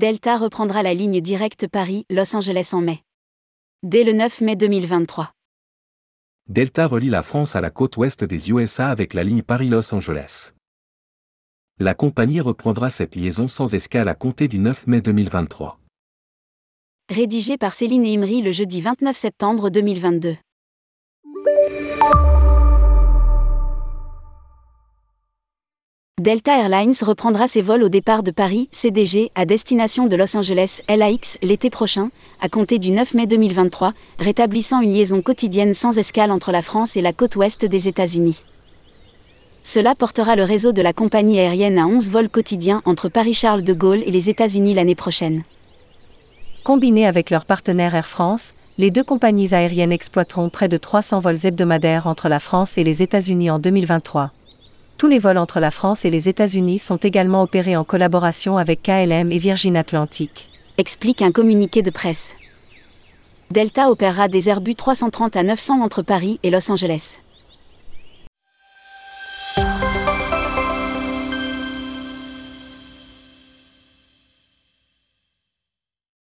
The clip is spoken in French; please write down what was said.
Delta reprendra la ligne directe Paris-Los Angeles en mai. Dès le 9 mai 2023. Delta relie la France à la côte ouest des USA avec la ligne Paris-Los Angeles. La compagnie reprendra cette liaison sans escale à compter du 9 mai 2023. Rédigé par Céline Imri le jeudi 29 septembre 2022. Delta Airlines reprendra ses vols au départ de Paris, CDG, à destination de Los Angeles, LAX, l'été prochain, à compter du 9 mai 2023, rétablissant une liaison quotidienne sans escale entre la France et la côte ouest des États-Unis. Cela portera le réseau de la compagnie aérienne à 11 vols quotidiens entre Paris-Charles de Gaulle et les États-Unis l'année prochaine. Combiné avec leur partenaire Air France, les deux compagnies aériennes exploiteront près de 300 vols hebdomadaires entre la France et les États-Unis en 2023. Tous les vols entre la France et les États-Unis sont également opérés en collaboration avec KLM et Virgin Atlantic. Explique un communiqué de presse. Delta opérera des Airbus 330 à 900 entre Paris et Los Angeles.